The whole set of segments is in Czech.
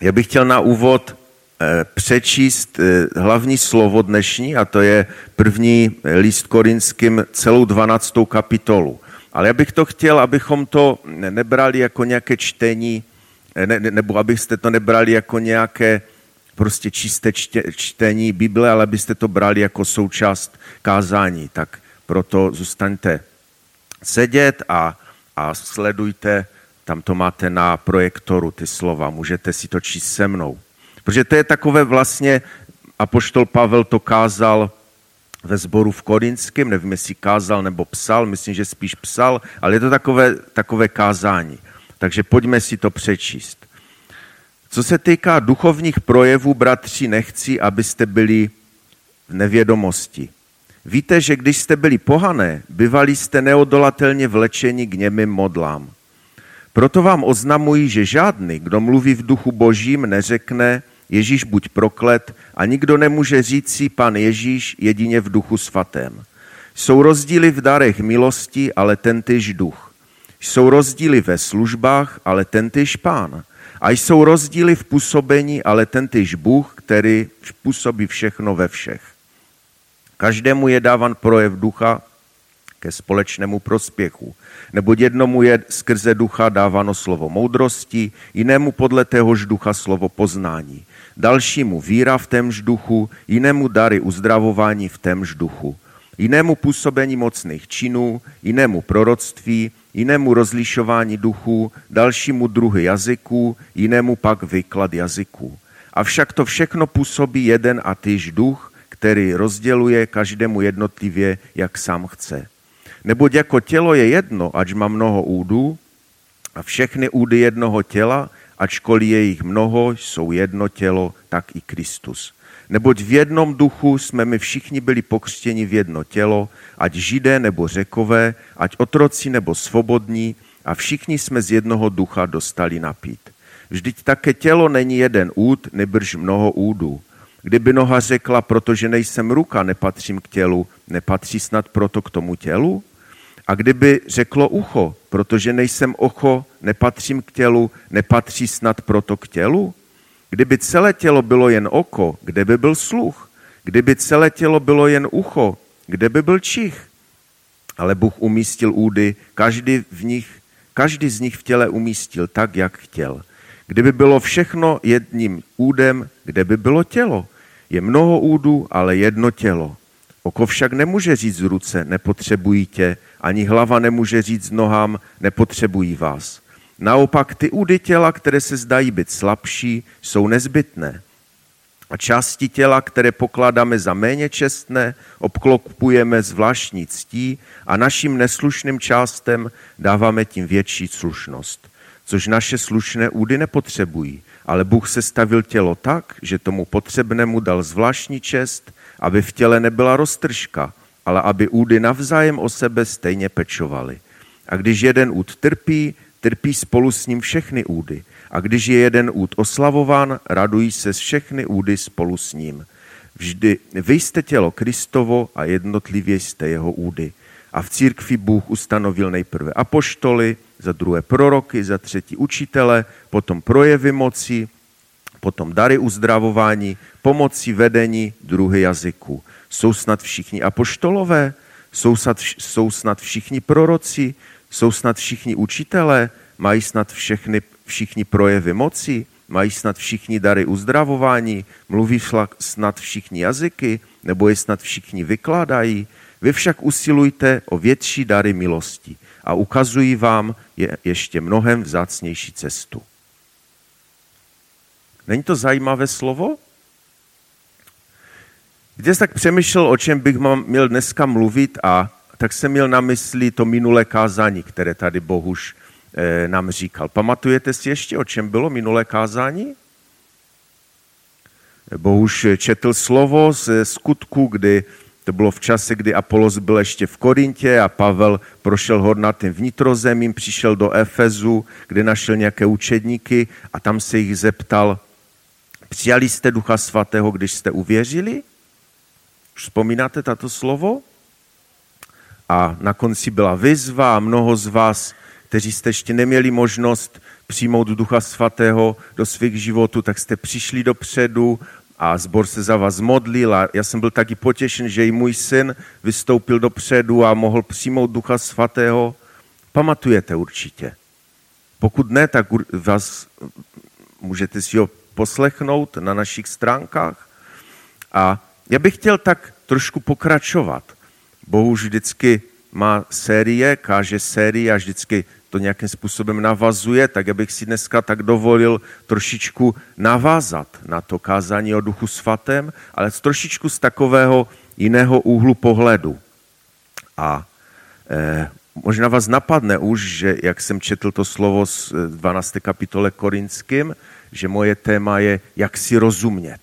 Já bych chtěl na úvod eh, přečíst eh, hlavní slovo dnešní, a to je první list korinským celou 12. kapitolu. Ale já bych to chtěl, abychom to nebrali jako nějaké čtení, ne, nebo abyste to nebrali jako nějaké prostě čisté čtení Bible, ale abyste to brali jako součást kázání. Tak proto zůstaňte sedět a, a sledujte, tam to máte na projektoru, ty slova, můžete si to číst se mnou. Protože to je takové vlastně, apoštol Pavel to kázal ve sboru v Korinském, nevím, jestli kázal nebo psal, myslím, že spíš psal, ale je to takové, takové kázání. Takže pojďme si to přečíst. Co se týká duchovních projevů, bratři, nechci, abyste byli v nevědomosti. Víte, že když jste byli pohané, byvali jste neodolatelně vlečeni k němým modlám. Proto vám oznamuji, že žádný, kdo mluví v duchu božím, neřekne Ježíš buď proklet a nikdo nemůže říct si pan Ježíš jedině v duchu svatém. Jsou rozdíly v darech milosti, ale tentýž duch. Jsou rozdíly ve službách, ale tentýž pán. A jsou rozdíly v působení, ale tentýž Bůh, který působí všechno ve všech. Každému je dávan projev ducha ke společnému prospěchu. Neboť jednomu je skrze ducha dáváno slovo moudrosti, jinému podle téhož ducha slovo poznání. Dalšímu víra v témž duchu, jinému dary uzdravování v témž duchu. Jinému působení mocných činů, jinému proroctví, jinému rozlišování duchů, dalšímu druhy jazyků, jinému pak vyklad jazyků. Avšak to všechno působí jeden a týž duch, který rozděluje každému jednotlivě, jak sám chce. Neboť jako tělo je jedno, ač má mnoho údů, a všechny údy jednoho těla, ačkoliv je jich mnoho, jsou jedno tělo, tak i Kristus. Neboť v jednom duchu jsme my všichni byli pokřtěni v jedno tělo, ať židé nebo řekové, ať otroci nebo svobodní, a všichni jsme z jednoho ducha dostali napít. Vždyť také tělo není jeden úd, nebrž mnoho údů. Kdyby noha řekla, protože nejsem ruka, nepatřím k tělu, nepatří snad proto k tomu tělu? A kdyby řeklo ucho, protože nejsem ocho, nepatřím k tělu, nepatří snad proto k tělu? Kdyby celé tělo bylo jen oko, kde by byl sluch? Kdyby celé tělo bylo jen ucho, kde by byl čich? Ale Bůh umístil údy, každý, v nich, každý z nich v těle umístil tak, jak chtěl. Kdyby bylo všechno jedním údem, kde by bylo tělo? Je mnoho údů, ale jedno tělo. Oko však nemůže říct ruce, nepotřebují tě, ani hlava nemůže říct nohám, nepotřebují vás. Naopak ty údy těla, které se zdají být slabší, jsou nezbytné. A části těla, které pokládáme za méně čestné, obklopujeme zvláštní ctí a našim neslušným částem dáváme tím větší slušnost, což naše slušné údy nepotřebují. Ale Bůh se stavil tělo tak, že tomu potřebnému dal zvláštní čest, aby v těle nebyla roztržka, ale aby údy navzájem o sebe stejně pečovaly. A když jeden úd trpí, trpí spolu s ním všechny údy. A když je jeden úd oslavován, radují se všechny údy spolu s ním. Vždy vy jste tělo Kristovo a jednotlivě jste jeho údy. A v církvi Bůh ustanovil nejprve apoštoly, za druhé proroky, za třetí učitele, potom projevy moci, potom dary uzdravování, pomoci vedení, druhy jazyků. Jsou snad všichni apoštolové? Jsou snad, jsou snad všichni proroci? Jsou snad všichni učitelé? Mají snad všechny, všichni projevy moci? Mají snad všichni dary uzdravování? Mluví snad všichni jazyky? Nebo je snad všichni vykládají? Vy však usilujte o větší dary milosti a ukazují vám je ještě mnohem vzácnější cestu. Není to zajímavé slovo? Když tak přemýšlel, o čem bych měl dneska mluvit a tak jsem měl na mysli to minulé kázání, které tady Bohuž eh, nám říkal. Pamatujete si ještě, o čem bylo minulé kázání? Bohuž četl slovo z skutku, kdy to bylo v čase, kdy Apolos byl ještě v Korintě a Pavel prošel hornatým vnitrozemím, přišel do Efezu, kde našel nějaké učedníky a tam se jich zeptal, přijali jste Ducha Svatého, když jste uvěřili? Už vzpomínáte tato slovo? A na konci byla vyzva a mnoho z vás kteří jste ještě neměli možnost přijmout Ducha Svatého do svých životů, tak jste přišli dopředu a zbor se za vás modlil a já jsem byl taky potěšen, že i můj syn vystoupil dopředu a mohl přijmout Ducha Svatého. Pamatujete určitě. Pokud ne, tak vás můžete si ho poslechnout na našich stránkách. A já bych chtěl tak trošku pokračovat. Bohu vždycky má série, káže série a vždycky to nějakým způsobem navazuje, tak abych si dneska tak dovolil trošičku navázat na to kázání o duchu svatém, ale trošičku z takového jiného úhlu pohledu. A eh, možná vás napadne už, že jak jsem četl to slovo z 12. Eh, kapitole Korinským, že moje téma je, jak si rozumět.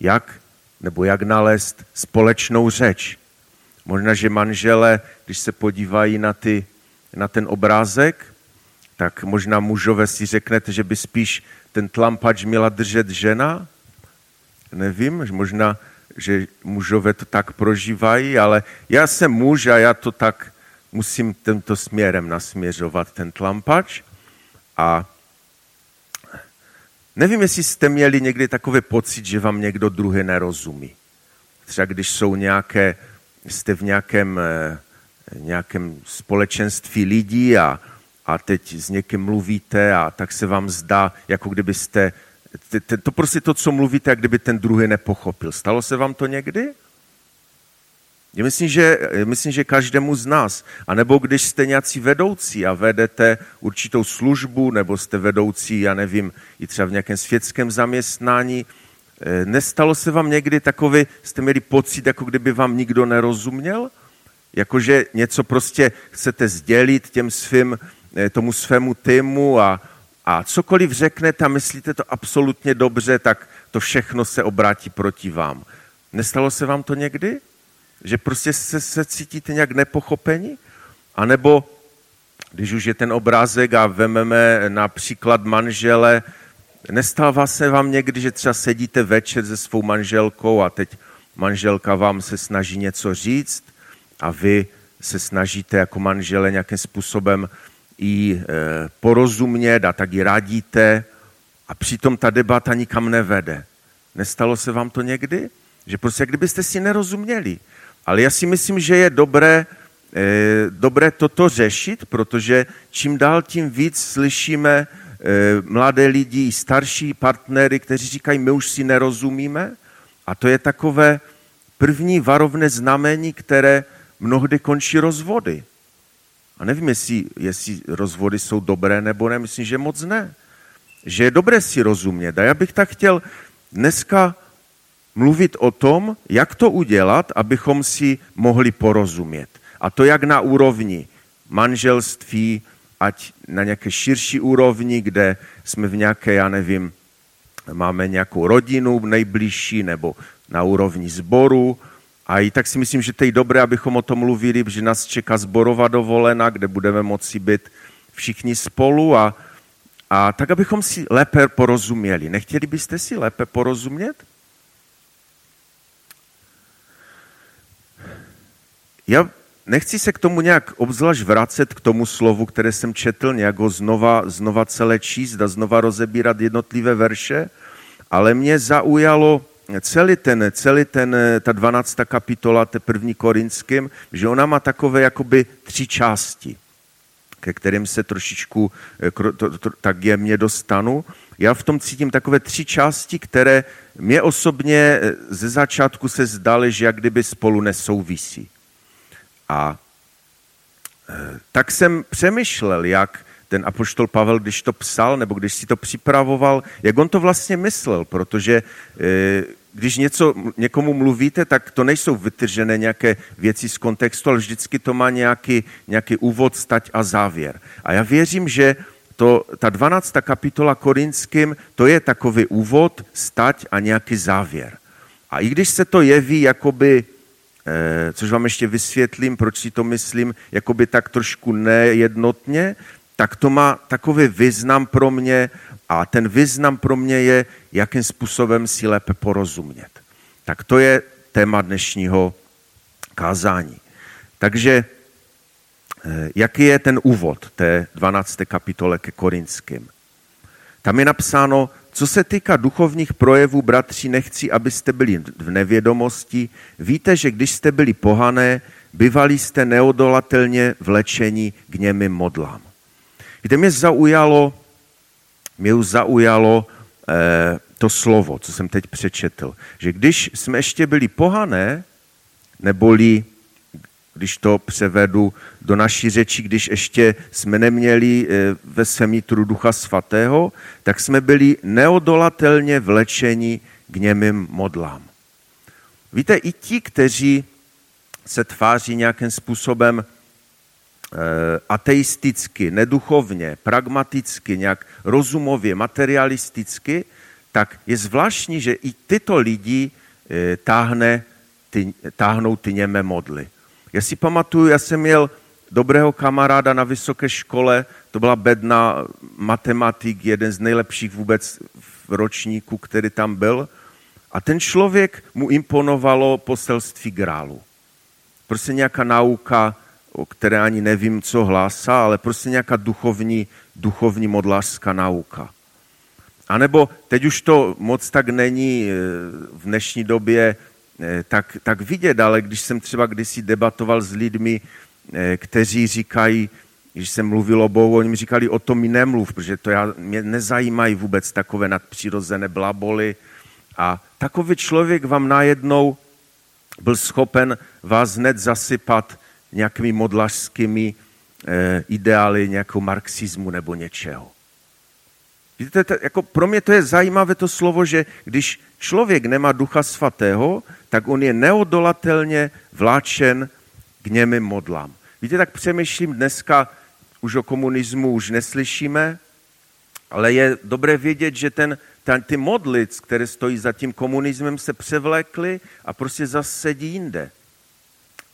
Jak nebo jak nalézt společnou řeč. Možná, že manžele, když se podívají na, ty, na ten obrázek, tak možná mužové si řeknete, že by spíš ten tlampač měla držet žena. Nevím, možná, že mužové to tak prožívají, ale já jsem muž a já to tak musím tento směrem nasměřovat, ten tlampač. A nevím, jestli jste měli někdy takový pocit, že vám někdo druhý nerozumí. Třeba když jsou nějaké, jste v nějakém, eh, nějakém společenství lidí a, a teď s někým mluvíte a tak se vám zdá, jako kdybyste, to prostě to, co mluvíte, jak kdyby ten druhý nepochopil. Stalo se vám to někdy? Já myslím, že, myslím, že každému z nás. A nebo když jste nějací vedoucí a vedete určitou službu, nebo jste vedoucí, já nevím, i třeba v nějakém světském zaměstnání, eh, nestalo se vám někdy takový, jste měli pocit, jako kdyby vám nikdo nerozuměl? Jakože něco prostě chcete sdělit těm svým, eh, tomu svému týmu a, a cokoliv řeknete a myslíte to absolutně dobře, tak to všechno se obrátí proti vám. Nestalo se vám to někdy? Že prostě se, se cítíte nějak nepochopeni? A nebo když už je ten obrázek a vememe například manžele, nestává se vám někdy, že třeba sedíte večer se svou manželkou a teď manželka vám se snaží něco říct a vy se snažíte jako manžele nějakým způsobem i e, porozumět a tak ji radíte a přitom ta debata nikam nevede. Nestalo se vám to někdy? Že prostě jak kdybyste si nerozuměli. Ale já si myslím, že je dobré, eh, dobré toto řešit, protože čím dál tím víc slyšíme eh, mladé lidi, starší partnery, kteří říkají, my už si nerozumíme. A to je takové první varovné znamení, které mnohdy končí rozvody. A nevím, jestli, jestli rozvody jsou dobré nebo ne, myslím, že moc ne. Že je dobré si rozumět. A já bych tak chtěl dneska mluvit o tom, jak to udělat, abychom si mohli porozumět. A to jak na úrovni manželství, ať na nějaké širší úrovni, kde jsme v nějaké, já nevím, máme nějakou rodinu nejbližší nebo na úrovni sboru. A i tak si myslím, že to je dobré, abychom o tom mluvili, že nás čeká zborová dovolena, kde budeme moci být všichni spolu a, a tak, abychom si lépe porozuměli. Nechtěli byste si lépe porozumět? Já nechci se k tomu nějak obzvlášť vracet k tomu slovu, které jsem četl, nějak ho znova, znova celé číst a znova rozebírat jednotlivé verše, ale mě zaujalo celý ten, celý ten, ta 12. kapitola, té první korinským, že ona má takové jakoby tři části, ke kterým se trošičku to, to, tak jemně dostanu. Já v tom cítím takové tři části, které mě osobně ze začátku se zdaly, že jak kdyby spolu nesouvisí. A tak jsem přemýšlel, jak ten apoštol Pavel, když to psal, nebo když si to připravoval, jak on to vlastně myslel, protože e, když něco někomu mluvíte, tak to nejsou vytržené nějaké věci z kontextu, ale vždycky to má nějaký, nějaký úvod, stať a závěr. A já věřím, že to, ta 12. kapitola Korinským, to je takový úvod, stať a nějaký závěr. A i když se to jeví jakoby Eh, což vám ještě vysvětlím, proč si to myslím jakoby tak trošku nejednotně, tak to má takový význam pro mě a ten význam pro mě je, jakým způsobem si lépe porozumět. Tak to je téma dnešního kázání. Takže eh, jaký je ten úvod té 12. kapitole ke Korinským. Tam je napsáno, co se týká duchovních projevů, bratři, nechci, abyste byli v nevědomosti. Víte, že když jste byli pohané, byvali jste neodolatelně vlečeni k němým modlám. Kde mě zaujalo, mě už zaujalo eh, to slovo, co jsem teď přečetl, že když jsme ještě byli pohané, neboli když to převedu do naší řeči, když ještě jsme neměli eh, ve svém jitru Ducha Svatého, tak jsme byli neodolatelně vlečeni k němým modlám. Víte, i ti, kteří se tváří nějakým způsobem ateisticky, neduchovně, pragmaticky, nějak rozumově, materialisticky, tak je zvláštní, že i tyto lidi eh, táhne, ty, táhnou ty němé modly. Já si pamatuju, já jsem měl dobrého kamaráda na vysoké škole, to byla bedna matematik, jeden z nejlepších vůbec v ročníku, který tam byl. A ten člověk mu imponovalo poselství grálu. Prostě nějaká nauka, o které ani nevím, co hlásá, ale prostě nějaká duchovní, duchovní modlářská nauka. A nebo teď už to moc tak není eh, v dnešní době Eh, tak, tak vidět, ale když jsem třeba kdysi debatoval s lidmi, eh, kteří říkají, když jsem mluvil o Bohu, oni mi říkali, o tom mi nemluv, protože to já, mě nezajímají vůbec takové nadpřirozené blaboly. A takový člověk vám najednou byl schopen vás hned zasypat nějakými modlařskými eh, ideály nějakého marxismu nebo něčeho. Víte, to, jako pro mě to je zajímavé to slovo, že když člověk nemá ducha svatého, tak on je neodolatelně vláčen k němým modlám. Víte, tak přemýšlím dneska, už o komunismu už neslyšíme, ale je dobré vědět, že ten, ten, ty modly, které stojí za tím komunismem, se převlékly a prostě zase sedí jinde.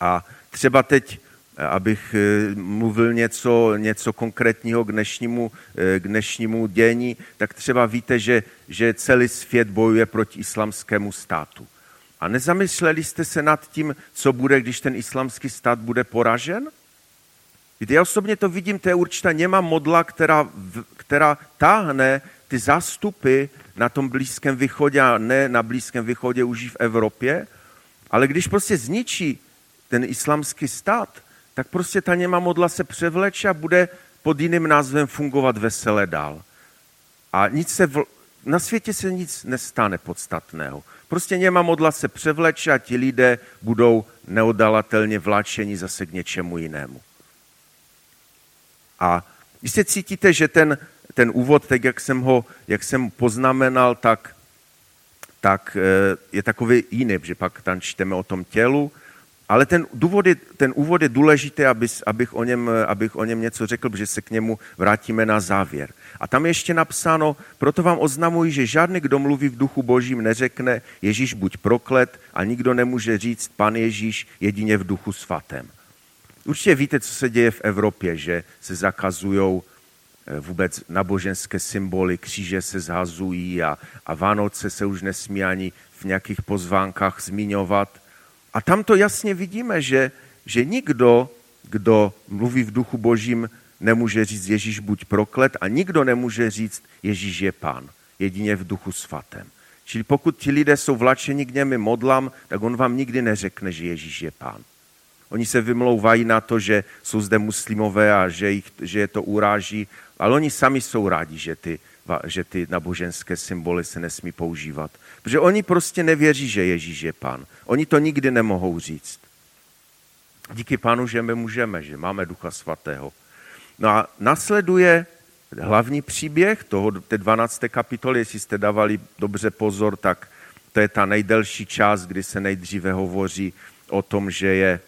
A třeba teď abych eh, mluvil něco, něco konkrétního k dnešnímu, eh, k dnešnímu dění, tak třeba víte, že, že celý svět bojuje proti islamskému státu. A nezamysleli jste se nad tím, co bude, když ten islamský stát bude poražen? Víte, já osobně to vidím, to je určitá něma modla, která, která táhne ty zástupy na tom Blízkém východě a ne na Blízkém východě už v Evropě, ale když prostě zničí ten islamský stát, tak prostě ta něma modla se převleče a bude pod jiným názvem fungovat veselé dál. A nic se v, na světě se nic nestane podstatného. Prostě něma modla se převleče a ti lidé budou neodalatelně vláčeni zase k něčemu jinému. A když se cítíte, že ten, ten úvod, tak jak jsem ho jak jsem poznamenal, tak, tak eh, je takový jiný, že pak tam čteme o tom tělu, ale ten, důvod je, ten úvod je důležitý, aby, abych, o něm, abych o něm něco řekl, protože se k němu vrátíme na závěr. A tam je ještě napsáno, proto vám oznamuji, že žádný, kdo mluví v duchu božím, neřekne Ježíš buď proklet a nikdo nemůže říct pan Ježíš jedině v duchu svatém. Určitě víte, co se děje v Evropě, že se zakazují eh, vůbec naboženské symboly, kříže se zhazují a, a Vánoce se už nesmí ani v nějakých pozvánkách zmiňovat. A tam to jasně vidíme, že, že nikdo, kdo mluví v duchu božím, nemůže říct Ježíš buď proklet a nikdo nemůže říct Ježíš je pán, jedině v duchu svatém. Čili pokud ti lidé jsou vlačeni k němi modlám, tak on vám nikdy neřekne, že Ježíš je pán. Oni se vymlouvají na to, že jsou zde muslimové a že, jich, že je to uráží, ale oni sami jsou rádi, že ty, že ty naboženské symboly se nesmí používat. Protože oni prostě nevěří, že Ježíš je pán. Oni to nikdy nemohou říct. Díky pánu, že my můžeme, že máme ducha svatého. No a nasleduje hlavní příběh toho, té 12. kapitoly, jestli jste dávali dobře pozor, tak to je ta nejdelší část, kdy se nejdříve hovoří o tom, že, je,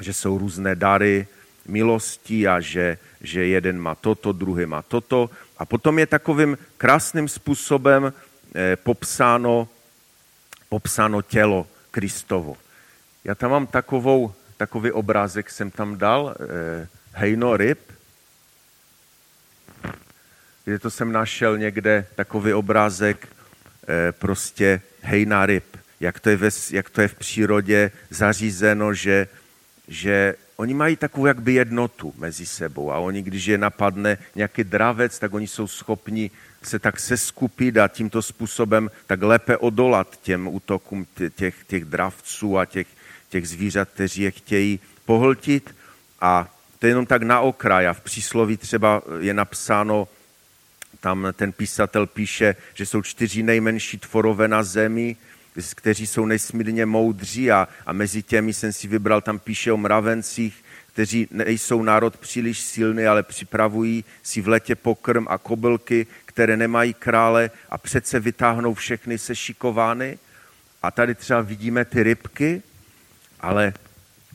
že jsou různé dary milosti a že, že jeden má toto, druhý má toto. A potom je takovým krásným způsobem eh, popsáno, popsáno tělo Kristovo. Já tam mám takovou, takový obrázek, jsem tam dal, eh, hejno ryb, kde to jsem našel někde takový obrázek eh, prostě hejna ryb, jak to je, ve, jak to je v přírodě zařízeno, že, že oni mají takovou jakby jednotu mezi sebou a oni, když je napadne nějaký dravec, tak oni jsou schopni se tak seskupit a tímto způsobem tak lépe odolat těm útokům těch, těch dravců a těch, těch zvířat, kteří je chtějí pohltit. A to je jenom tak na okraj. A v přísloví třeba je napsáno, tam ten písatel píše, že jsou čtyři nejmenší tvorové na zemi, kteří jsou nesmírně moudří a, a mezi těmi jsem si vybral, tam píše o mravencích, kteří nejsou národ příliš silný, ale připravují si v letě pokrm a kobylky, které nemají krále a přece vytáhnou všechny sešikovány. A tady třeba vidíme ty rybky, ale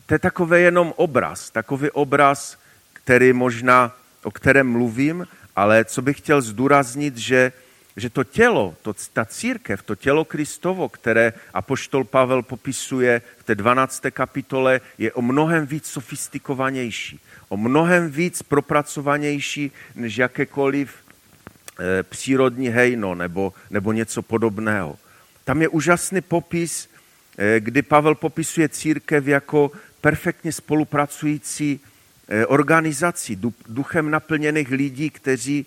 to je takový jenom obraz, takový obraz, který možná, o kterém mluvím, ale co bych chtěl zdůraznit, že že to tělo, to, ta církev, to tělo Kristovo, které apoštol Pavel popisuje v té 12. kapitole, je o mnohem víc sofistikovanější, o mnohem víc propracovanější než jakékoliv e, přírodní hejno nebo, nebo něco podobného. Tam je úžasný popis, e, kdy Pavel popisuje církev jako perfektně spolupracující e, organizaci, duchem naplněných lidí, kteří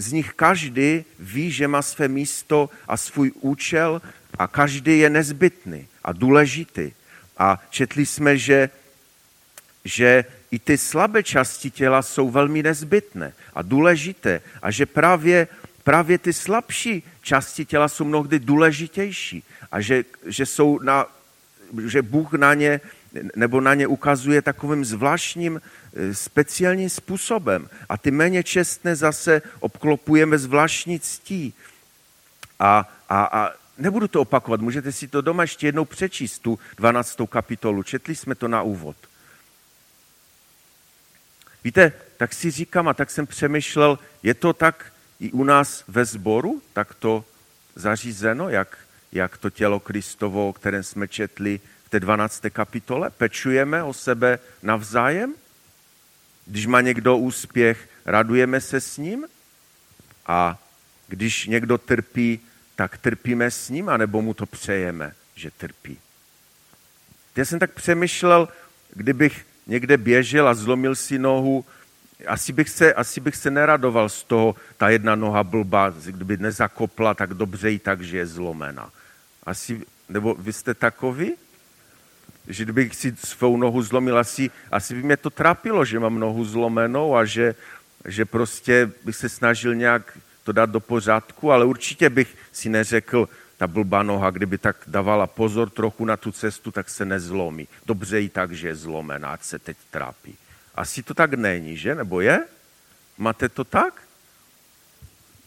z nich každý ví, že má své místo a svůj účel a každý je nezbytný a důležitý. A četli jsme, že, že i ty slabé části těla jsou velmi nezbytné a důležité a že právě, právě ty slabší části těla jsou mnohdy důležitější a že, že, jsou na, že Bůh na ně nebo na ně ukazuje takovým zvláštním Eh, speciálním způsobem. A ty méně čestné zase obklopujeme zvláštní ctí. A, a, a nebudu to opakovat, můžete si to doma ještě jednou přečíst, tu 12. kapitolu. Četli jsme to na úvod. Víte, tak si říkám a tak jsem přemýšlel, je to tak i u nás ve sboru, tak to zařízeno, jak, jak to tělo Kristovo, o kterém jsme četli té 12. kapitole? Pečujeme o sebe navzájem? Když má někdo úspěch, radujeme se s ním a když někdo trpí, tak trpíme s ním, anebo mu to přejeme, že trpí. Já jsem tak přemýšlel, kdybych někde běžel a zlomil si nohu, asi bych, se, asi bych se neradoval z toho, ta jedna noha blbá, kdyby nezakopla tak dobře i tak, že je zlomena. Asi, nebo vy jste takový? Že kdybych si svou nohu zlomil, asi, asi by mě to trápilo, že mám nohu zlomenou a že, že prostě bych se snažil nějak to dát do pořádku, ale určitě bych si neřekl, ta blbá noha, kdyby tak dávala pozor trochu na tu cestu, tak se nezlomí. Dobře i tak, že je zlomená, ať se teď trápí. Asi to tak není, že? Nebo je? Máte to tak?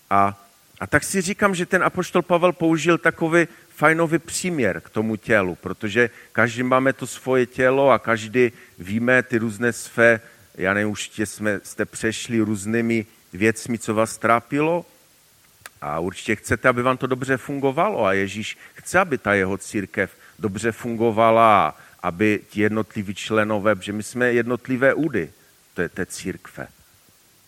A, a tak si říkám, že ten apoštol Pavel použil takový fajnový příměr k tomu tělu, protože každý máme to svoje tělo a každý víme ty různé své, já nevím, určitě jsme, jste přešli různými věcmi, co vás trápilo. A určitě chcete, aby vám to dobře fungovalo. A Ježíš chce, aby ta jeho církev dobře fungovala, aby ti jednotliví členové, že my jsme jednotlivé údy té, té církve.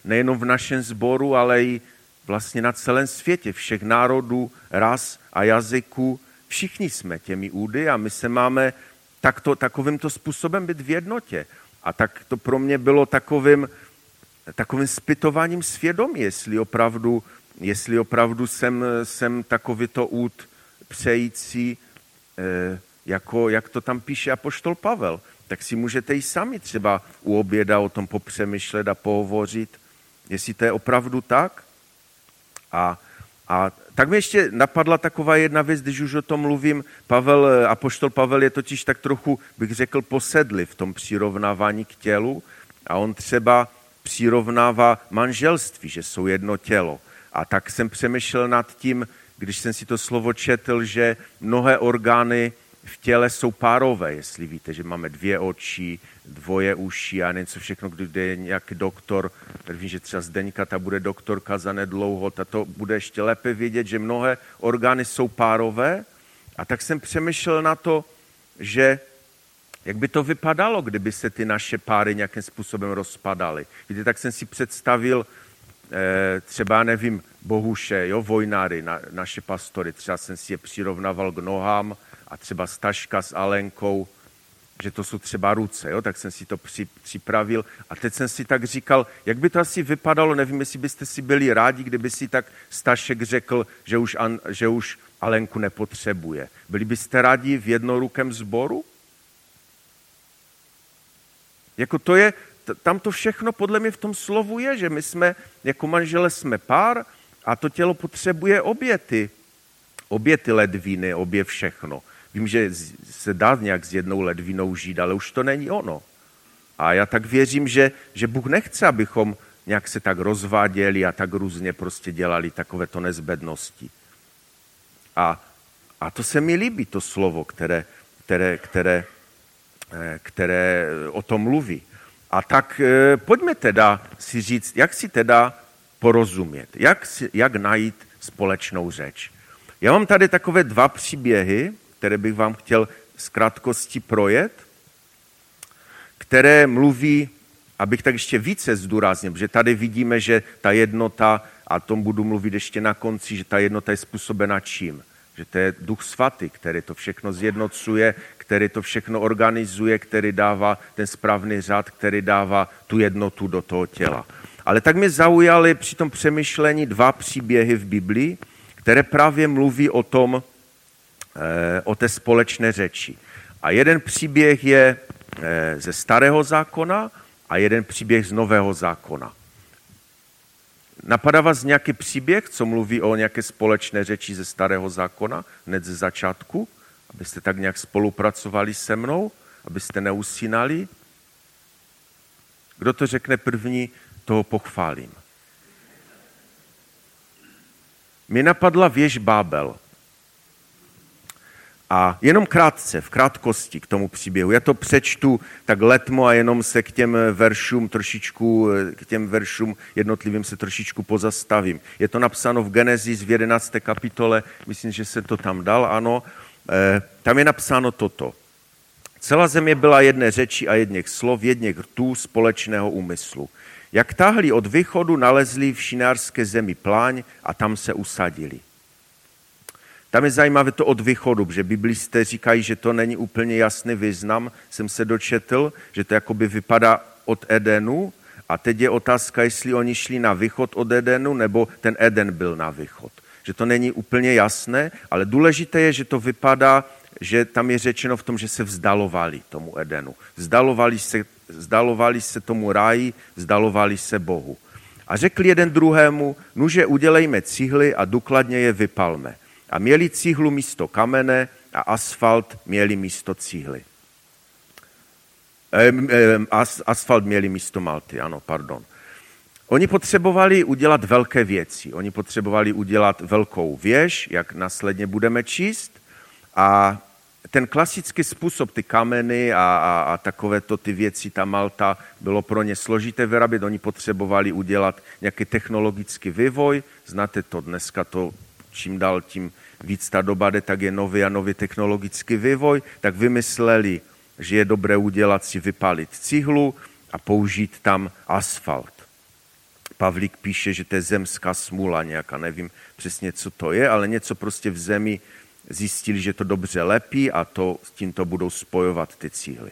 Nejenom v našem sboru, ale i vlastně na celém světě, všech národů, ras a jazyků. Všichni jsme těmi údy a my se máme takto, takovýmto způsobem být v jednotě. A tak to pro mě bylo takovým, takovým spytováním svědomí, jestli opravdu, jestli opravdu jsem, jsem takovýto úd přející, eh, jako, jak to tam píše apoštol Pavel. Tak si můžete i sami třeba u oběda o tom popřemýšlet a pohovořit, jestli to je opravdu tak. A, a tak mi ještě napadla taková jedna věc, když už o tom mluvím. Pavel, apoštol Pavel je totiž tak trochu, bych řekl, posedli v tom přirovnávání k tělu a on třeba přirovnává manželství, že jsou jedno tělo. A tak jsem přemýšlel nad tím, když jsem si to slovo četl, že mnohé orgány v těle jsou párové, jestli víte, že máme dvě oči, dvoje uši a něco všechno, kde je nějaký doktor, tak vím, že třeba Zdeňka, ta bude doktorka za nedlouho, ta to bude ještě lépe vědět, že mnohé orgány jsou párové. A tak jsem přemýšlel na to, že jak by to vypadalo, kdyby se ty naše páry nějakým způsobem rozpadaly. Víte, tak jsem si představil eh, třeba, nevím, Bohuše, jo, vojnáry, na, naše pastory, třeba jsem si je přirovnával k nohám a třeba Staška s Alenkou že to jsou třeba ruce, jo? tak jsem si to při, připravil a teď jsem si tak říkal, jak by to asi vypadalo, nevím, jestli byste si byli rádi, kdyby si tak Stašek řekl, že už, An, že už Alenku nepotřebuje. Byli byste rádi v jednorukém sboru? Jako to je, tam to všechno podle mě v tom slovu je, že my jsme, jako manžele jsme pár a to tělo potřebuje obě ty, obě ty ledviny, obě všechno. Vím, že se dá nějak s jednou ledvinou žít, ale už to není ono. A já tak věřím, že, že Bůh nechce, abychom nějak se tak rozváděli a tak různě prostě dělali takovéto nezbednosti. A, a to se mi líbí, to slovo, které, které, které, eh, které o tom mluví. A tak eh, pojďme teda si říct, jak si teda porozumět, jak, si, jak najít společnou řeč. Já mám tady takové dva příběhy, které bych vám chtěl z krátkosti projet, které mluví, abych tak ještě více zdůraznil, protože tady vidíme, že ta jednota, a tom budu mluvit ještě na konci, že ta jednota je způsobena čím? Že to je duch svatý, který to všechno zjednocuje, který to všechno organizuje, který dává ten správný řád, který dává tu jednotu do toho těla. Ale tak mě zaujaly při tom přemýšlení dva příběhy v Biblii, které právě mluví o tom, o té společné řeči. A jeden příběh je eh, ze starého zákona a jeden příběh z nového zákona. Napadá vás nějaký příběh, co mluví o nějaké společné řeči ze starého zákona hned ze začátku, abyste tak nějak spolupracovali se mnou, abyste neusínali? Kdo to řekne první, toho pochválím. Mě napadla věž Bábel. A jenom krátce, v krátkosti k tomu příběhu. Já to přečtu tak letmo a jenom se k těm veršům trošičku, k těm veršům jednotlivým se trošičku pozastavím. Je to napsáno v Genesis v 11. kapitole, myslím, že se to tam dal, ano. E, tam je napsáno toto. Celá země byla jedné řeči a jedněch slov, jedněch rtů společného úmyslu. Jak táhli od východu, nalezli v šinárské zemi pláň a tam se usadili. Tam je zajímavé to od východu, že biblisté říkají, že to není úplně jasný význam. Jsem se dočetl, že to jakoby vypadá od Edenu a teď je otázka, jestli oni šli na východ od Edenu, nebo ten Eden byl na východ. Že to není úplně jasné, ale důležité je, že to vypadá, že tam je řečeno v tom, že se vzdalovali tomu Edenu. Vzdalovali se, vzdalovali se tomu ráji, vzdalovali se Bohu. A řekli jeden druhému, nuže udělejme cihly a důkladně je vypalme a měli cihlu místo kamene a asfalt měli místo cihly. As, asfalt měli místo malty, ano, pardon. Oni potřebovali udělat velké věci. Oni potřebovali udělat velkou věž, jak následně budeme číst. A ten klasický způsob, ty kameny a, a, a takovéto ty věci, ta malta, bylo pro ně složité vyrábět. Oni potřebovali udělat nějaký technologický vývoj. Znáte to, dneska to čím dál tím víc ta doba jde, tak je nový a nový technologický vývoj, tak vymysleli, že je dobré udělat si vypálit cihlu a použít tam asfalt. Pavlík píše, že to je zemská smůla nějaká, nevím přesně, co to je, ale něco prostě v zemi zjistili, že to dobře lepí a to, s tímto budou spojovat ty cíly.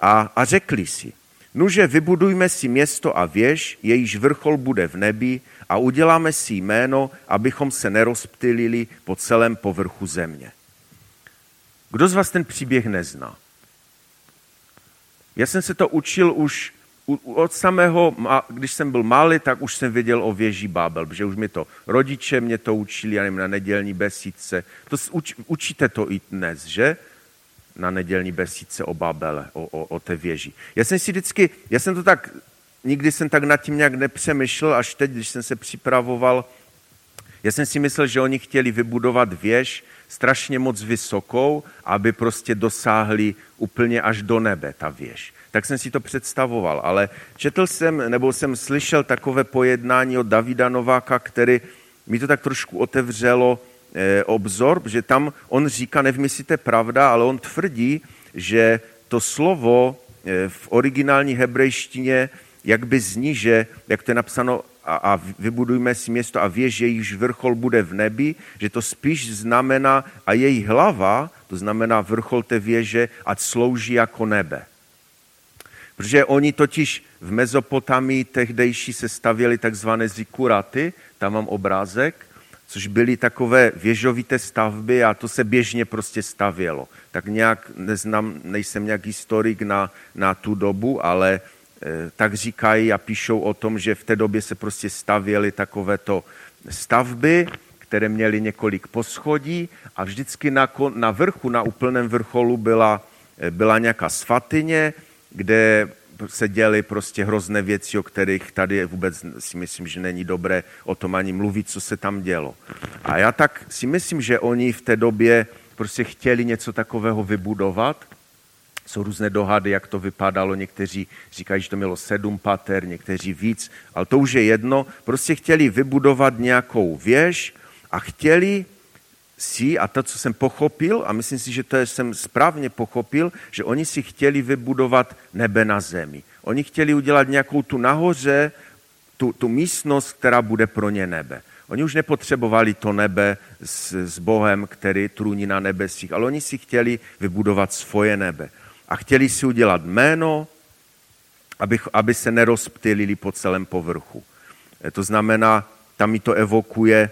A, a řekli si, Nuže vybudujme si město a věž, jejíž vrchol bude v nebi a uděláme si jméno, abychom se nerozptylili po celém povrchu země. Kdo z vás ten příběh nezná? Já jsem se to učil už od samého, když jsem byl malý, tak už jsem věděl o věži Bábel, protože už mi to rodiče mě to učili, já nevím, na nedělní besídce. To uč, učíte to i dnes, že? na nedělní besídce o Babele, o, o, o té věži. Já jsem si vždycky, já jsem to tak, nikdy jsem tak nad tím nějak nepřemýšlel, až teď, když jsem se připravoval, já jsem si myslel, že oni chtěli vybudovat věž strašně moc vysokou, aby prostě dosáhli úplně až do nebe ta věž. Tak jsem si to představoval, ale četl jsem, nebo jsem slyšel takové pojednání od Davida Nováka, který mi to tak trošku otevřelo, Eh, obzor, že tam on říká, nevím, jestli to je pravda, ale on tvrdí, že to slovo eh, v originální hebrejštině jak by zní, že, jak to je napsáno, a, a vybudujme si město a věž, jejíž vrchol bude v nebi, že to spíš znamená a její hlava, to znamená vrchol té věže, ať slouží jako nebe. Protože oni totiž v Mezopotamii tehdejší se stavěli takzvané zikuraty, tam mám obrázek, což byly takové věžovité stavby a to se běžně prostě stavělo. Tak nějak, neznám, nejsem nějak historik na, na tu dobu, ale tak říkají a píšou o tom, že v té době se prostě stavěly takovéto stavby, které měly několik poschodí a vždycky na, na vrchu, na úplném vrcholu byla, e, byla nějaká svatyně, kde se děly prostě hrozné věci, o kterých tady vůbec si myslím, že není dobré o tom ani mluvit, co se tam dělo. A já tak si myslím, že oni v té době prostě chtěli něco takového vybudovat. Jsou různé dohady, jak to vypadalo. Někteří říkají, že to mělo sedm pater, někteří víc, ale to už je jedno. Prostě chtěli vybudovat nějakou věž a chtěli si, a to, co jsem pochopil, a myslím si, že to jsem správně pochopil, že oni si chtěli vybudovat nebe na zemi. Oni chtěli udělat nějakou tu nahoře, tu, tu místnost, která bude pro ně nebe. Oni už nepotřebovali to nebe s, s Bohem, který trůní na nebesích, ale oni si chtěli vybudovat svoje nebe. A chtěli si udělat jméno, aby, aby se nerozptylili po celém povrchu. E, to znamená, tam mi to evokuje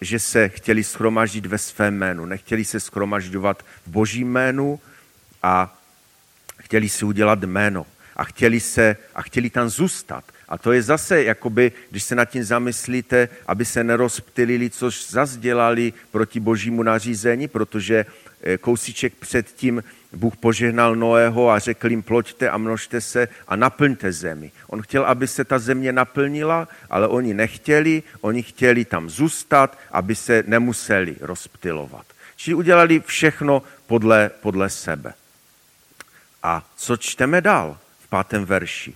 že se chtěli schromaždit ve svém jménu. Nechtěli se schromažďovat v božím jménu a chtěli si udělat jméno a chtěli, se, a chtěli tam zůstat. A to je zase, jakoby, když se nad tím zamyslíte, aby se nerozptylili, což zase dělali proti božímu nařízení, protože eh, kousíček předtím Bůh požehnal Noého a řekl jim, ploďte a množte se a naplňte zemi. On chtěl, aby se ta země naplnila, ale oni nechtěli, oni chtěli tam zůstat, aby se nemuseli rozptilovat. Čili udělali všechno podle, podle sebe. A co čteme dál v pátém verši?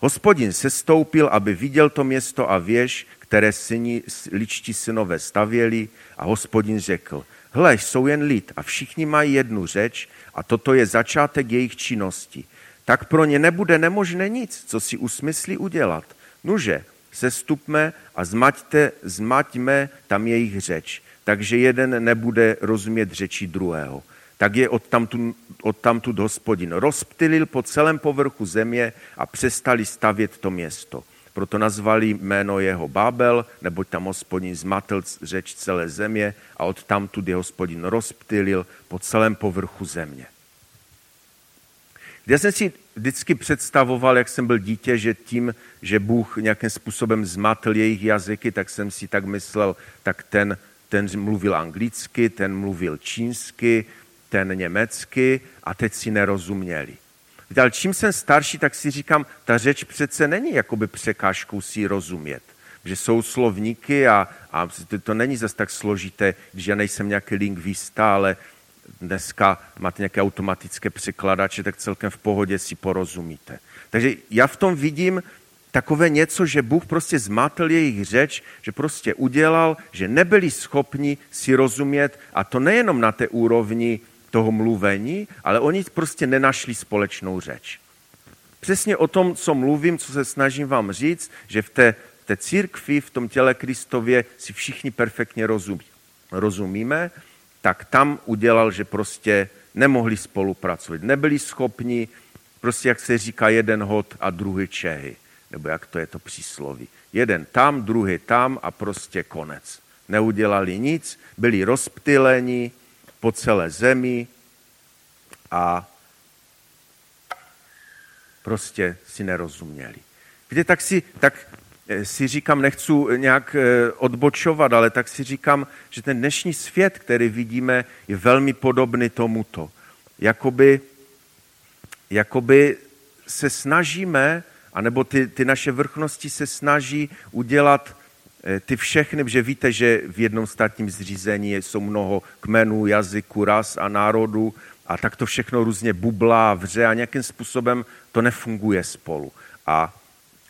Hospodin se stoupil, aby viděl to město a věž, které syni, ličtí synové stavěli a hospodin řekl, hle, jsou jen lid a všichni mají jednu řeč a toto je začátek jejich činnosti. Tak pro ně nebude nemožné nic, co si usmyslí udělat. Nuže, sestupme a zmaťte, zmaťme tam jejich řeč, takže jeden nebude rozumět řeči druhého. Tak je odtamtud, odtamtud hospodin rozptylil po celém povrchu země a přestali stavět to město. Proto nazvali jméno jeho Babel, neboť tam hospodin zmatl řeč celé země a od tamtud je hospodin rozptylil po celém povrchu země. Já jsem si vždycky představoval, jak jsem byl dítě, že tím, že Bůh nějakým způsobem zmatl jejich jazyky, tak jsem si tak myslel, tak ten, ten mluvil anglicky, ten mluvil čínsky, ten německy a teď si nerozuměli. Ale čím jsem starší, tak si říkám, ta řeč přece není jakoby překážkou si rozumět. Že jsou slovníky a, a to není zase tak složité, když já nejsem nějaký lingvista, ale dneska máte nějaké automatické překladače, tak celkem v pohodě si porozumíte. Takže já v tom vidím takové něco, že Bůh prostě zmátl jejich řeč, že prostě udělal, že nebyli schopni si rozumět a to nejenom na té úrovni toho mluvení, ale oni prostě nenašli společnou řeč. Přesně o tom, co mluvím, co se snažím vám říct, že v té, v té církvi, v tom těle Kristově si všichni perfektně rozumí, rozumíme, tak tam udělal, že prostě nemohli spolupracovat. Nebyli schopni, prostě jak se říká, jeden hod a druhý Čehy. Nebo jak to je to přísloví. Jeden tam, druhý tam a prostě konec. Neudělali nic, byli rozptyleni, po celé zemi a prostě si nerozuměli. Víte, tak si, tak eh, si říkám, nechci nějak eh, odbočovat, ale tak si říkám, že ten dnešní svět, který vidíme, je velmi podobný tomuto. Jakoby, jakoby se snažíme, anebo ty, ty naše vrchnosti se snaží udělat ty všechny, že víte, že v jednom státním zřízení jsou mnoho kmenů, jazyků, ras a národů a tak to všechno různě bublá, vře a nějakým způsobem to nefunguje spolu. A,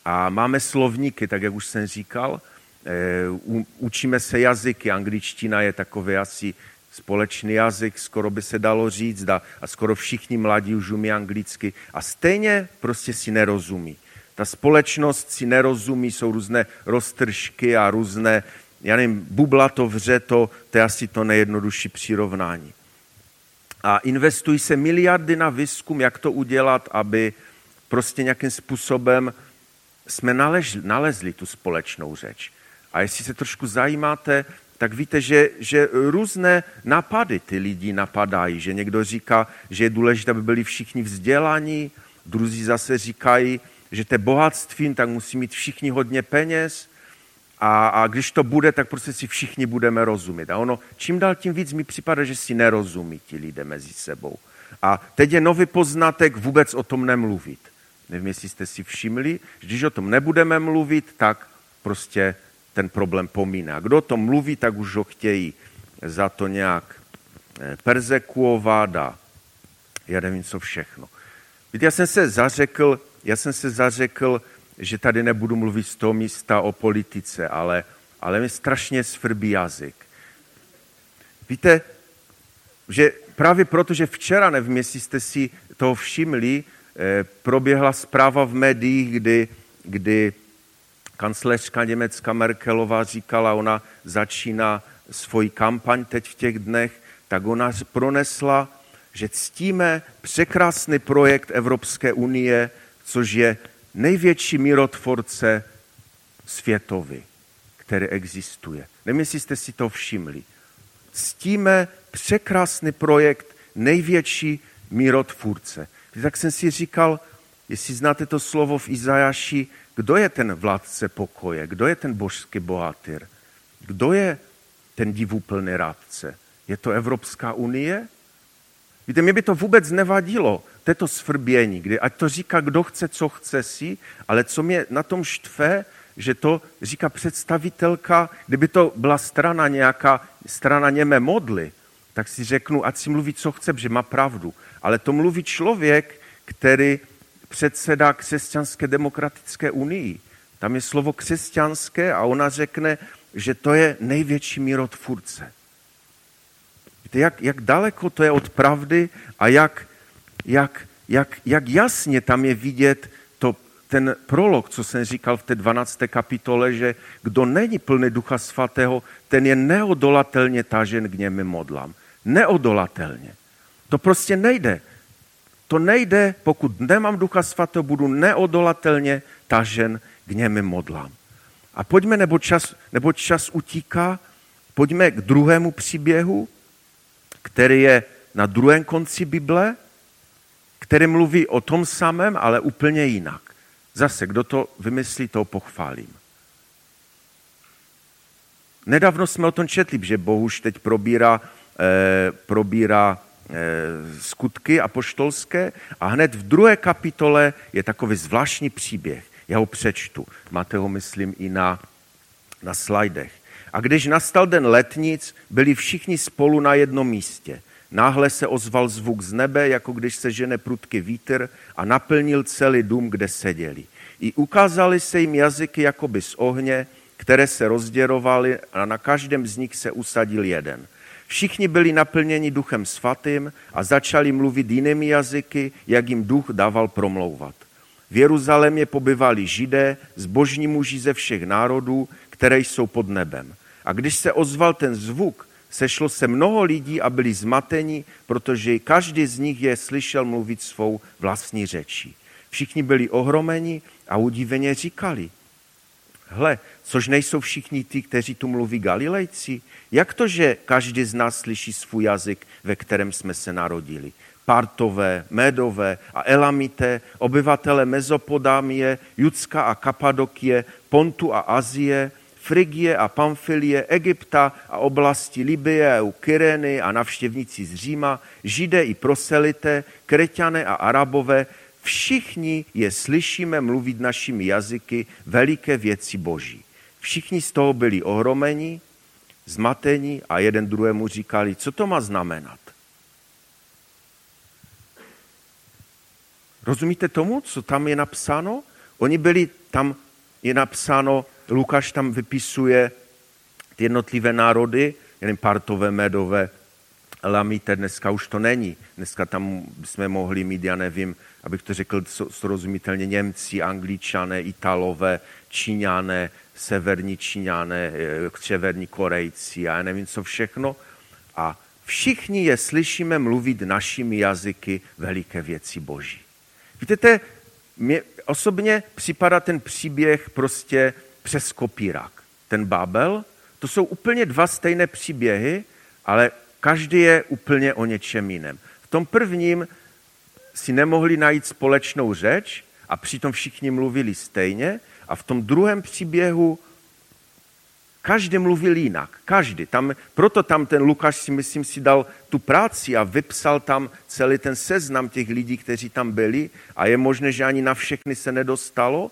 a máme slovníky, tak jak už jsem říkal, e, u, učíme se jazyky, angličtina je takový asi společný jazyk, skoro by se dalo říct, a, a skoro všichni mladí už umí anglicky a stejně prostě si nerozumí. Ta společnost si nerozumí, jsou různé roztržky a různé, já nevím, bubla to vře, to, to je asi to nejjednodušší přirovnání. a investují se miliardy na výzkum, jak to udělat, aby prostě nějakým způsobem jsme naležli, nalezli tu společnou řeč. A jestli se trošku zajímáte, tak víte, že, že různé napady ty lidi napadají. Že někdo říká, že je důležité, aby byli všichni vzdělaní, druzí zase říkají, že to je bohatství, tak musí mít všichni hodně peněz a, a když to bude, tak prostě si všichni budeme rozumět. A ono, čím dál tím víc mi připadá, že si nerozumí ti lidé mezi sebou. A teď je nový poznatek vůbec o tom nemluvit. Nevím, jestli jste si všimli, že když o tom nebudeme mluvit, tak prostě ten problém pomíne. A kdo o tom mluví, tak už ho chtějí za to nějak eh, persekuovat a já nevím, co všechno. Víte, já jsem se zařekl, já jsem se zařekl, že tady nebudu mluvit z toho místa o politice, ale, ale mi strašně svrbí jazyk. Víte, že právě proto, že včera, nevím, jestli jste si toho všimli, eh, proběhla zpráva v médiích, kdy, kdy kancléřka Německa Merkelová říkala, ona začíná svoji kampaň teď v těch dnech, tak ona pronesla, že ctíme překrásný projekt Evropské unie, což je největší mírotvorce světový, který existuje. Nevím, jestli jste si to všimli. Ctíme překrásný projekt největší mírotvůrce. Tak jsem si říkal, jestli znáte to slovo v Izajaši, kdo je ten vládce pokoje, kdo je ten božský bohatýr, kdo je ten divuplný rádce. Je to Evropská unie? Víte, mě by to vůbec nevadilo, této svrbění, kdy ať to říká, kdo chce, co chce si, ale co mě na tom štve, že to říká představitelka, kdyby to byla strana nějaká, strana němé modly, tak si řeknu, ať si mluví, co chce, že má pravdu. Ale to mluví člověk, který předseda křesťanské demokratické unii. Tam je slovo křesťanské a ona řekne, že to je největší mírotvůrce. Víte, jak, jak daleko to je od pravdy a jak, jak, jak, jak jasně tam je vidět to, ten prolog, co jsem říkal v té 12. kapitole, že kdo není plný ducha svatého, ten je neodolatelně tažen k němi modlám. Neodolatelně. To prostě nejde. To nejde, pokud nemám ducha svatého, budu neodolatelně tažen k němi modlám. A pojďme, nebo čas, nebo čas utíká, pojďme k druhému příběhu, který je na druhém konci Bible, který mluví o tom samém, ale úplně jinak. Zase, kdo to vymyslí, to pochválím. Nedávno jsme o tom četli, že Bohuž teď probírá, eh, probírá eh, skutky apoštolské a hned v druhé kapitole je takový zvláštní příběh. Já ho přečtu. Máte ho, myslím, i na, na slajdech. A když nastal den letnic, byli všichni spolu na jednom místě. Náhle se ozval zvuk z nebe, jako když se žene prudký vítr a naplnil celý dům, kde seděli. I ukázali se jim jazyky jakoby z ohně, které se rozděrovaly a na každém z nich se usadil jeden. Všichni byli naplněni duchem svatým a začali mluvit jinými jazyky, jak jim duch dával promlouvat. V Jeruzalémě pobyvali židé, zbožní muži ze všech národů, které jsou pod nebem. A když se ozval ten zvuk, sešlo se mnoho lidí a byli zmateni, protože každý z nich je slyšel mluvit svou vlastní řečí. Všichni byli ohromeni a udiveně říkali, hle, což nejsou všichni ty, kteří tu mluví Galilejci? Jak to, že každý z nás slyší svůj jazyk, ve kterém jsme se narodili? Partové, Médové a Elamité, obyvatele Mezopodámie, Judska a Kapadokie, Pontu a Azie, Frigie a Pamfilie, Egypta a oblasti Libie a Kyreny a navštěvníci z Říma, Židé i proselité, Kreťané a Arabové, všichni je slyšíme mluvit našimi jazyky veliké věci boží. Všichni z toho byli ohromeni, zmatení a jeden druhému říkali, co to má znamenat. Rozumíte tomu, co tam je napsáno? Oni byli, tam je napsáno, Lukáš tam vypisuje ty jednotlivé národy, jen partové, medové, lamíte, dneska už to není. Dneska tam jsme mohli mít, já nevím, abych to řekl srozumitelně, Němci, Angličané, Italové, Číňané, severní Číňané, eh, severní Korejci a já nevím co všechno. A všichni je slyšíme mluvit našimi jazyky veliké věci Boží. Víte, mně osobně připadá ten příběh prostě přes kopírák. Ten Babel, to jsou úplně dva stejné příběhy, ale každý je úplně o něčem jiném. V tom prvním si nemohli najít společnou řeč a přitom všichni mluvili stejně a v tom druhém příběhu každý mluvil jinak, každý. Tam, proto tam ten Lukáš si myslím si dal tu práci a vypsal tam celý ten seznam těch lidí, kteří tam byli a je možné, že ani na všechny se nedostalo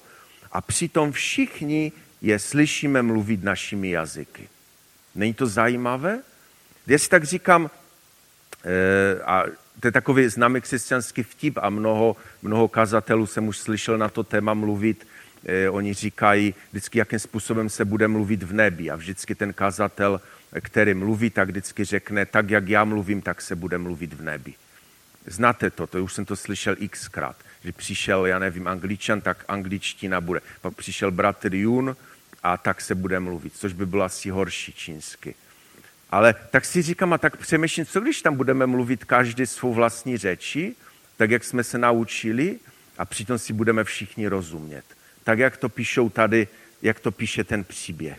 a přitom všichni je slyšíme mluvit našimi jazyky. Není to zajímavé? Já si tak říkám, e, a to je takový známý křesťanský vtip a mnoho, mnoho kazatelů jsem už slyšel na to téma mluvit, eh, oni říkají vždycky, jakým způsobem se bude mluvit v nebi. A vždycky ten kazatel, který mluví, tak vždycky řekne, tak jak já mluvím, tak se bude mluvit v nebi. Znáte to, to už jsem to slyšel xkrát, že přišel, já nevím, angličan, tak angličtina bude. Pak přišel bratr Jun a tak se bude mluvit, což by bylo asi horší čínsky. Ale tak si říkám a tak přemýšlím, co když tam budeme mluvit každý svou vlastní řeči, tak jak jsme se naučili a přitom si budeme všichni rozumět tak jak to píšou tady, jak to píše ten příběh.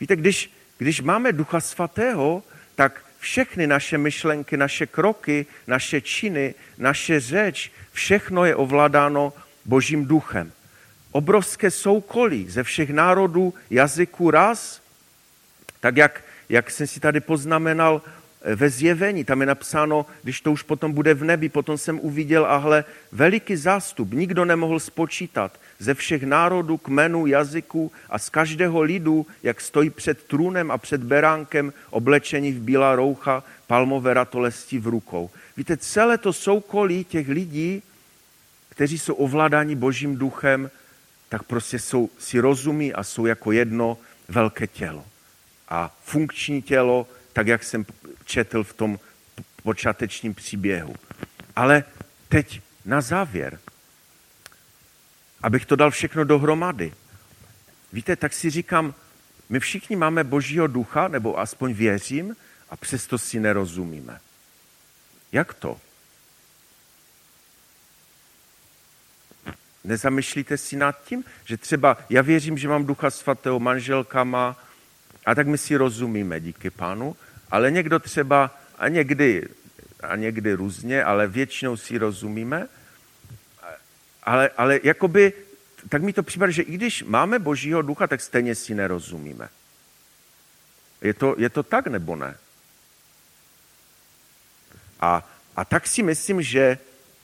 Víte, když, když máme Ducha Svatého, tak všechny naše myšlenky, naše kroky, naše činy, naše řeč, všechno je ovládáno Božím duchem. Obrovské soukolí ze všech národů, jazyků, raz, tak jak, jak jsem si tady poznamenal, ve zjevení, tam je napsáno, když to už potom bude v nebi, potom jsem uviděl, ahle, veliký zástup, nikdo nemohl spočítat, ze všech národů, kmenů, jazyků a z každého lidu, jak stojí před trůnem a před beránkem, oblečení v bílá roucha, palmové ratolesti v rukou. Víte, celé to soukolí těch lidí, kteří jsou ovládáni božím duchem, tak prostě jsou, si rozumí a jsou jako jedno velké tělo. A funkční tělo, tak jak jsem četl v tom počátečním příběhu. Ale teď na závěr, abych to dal všechno dohromady. Víte, tak si říkám, my všichni máme božího ducha, nebo aspoň věřím, a přesto si nerozumíme. Jak to? Nezamyšlíte si nad tím, že třeba já věřím, že mám ducha svatého, manželka má, a tak my si rozumíme, díky pánu, ale někdo třeba, a někdy, a někdy různě, ale většinou si rozumíme, ale, ale jakoby, tak mi to připadá, že i když máme božího ducha, tak stejně si nerozumíme. Je to, je to tak nebo ne? A, a tak si myslím, že,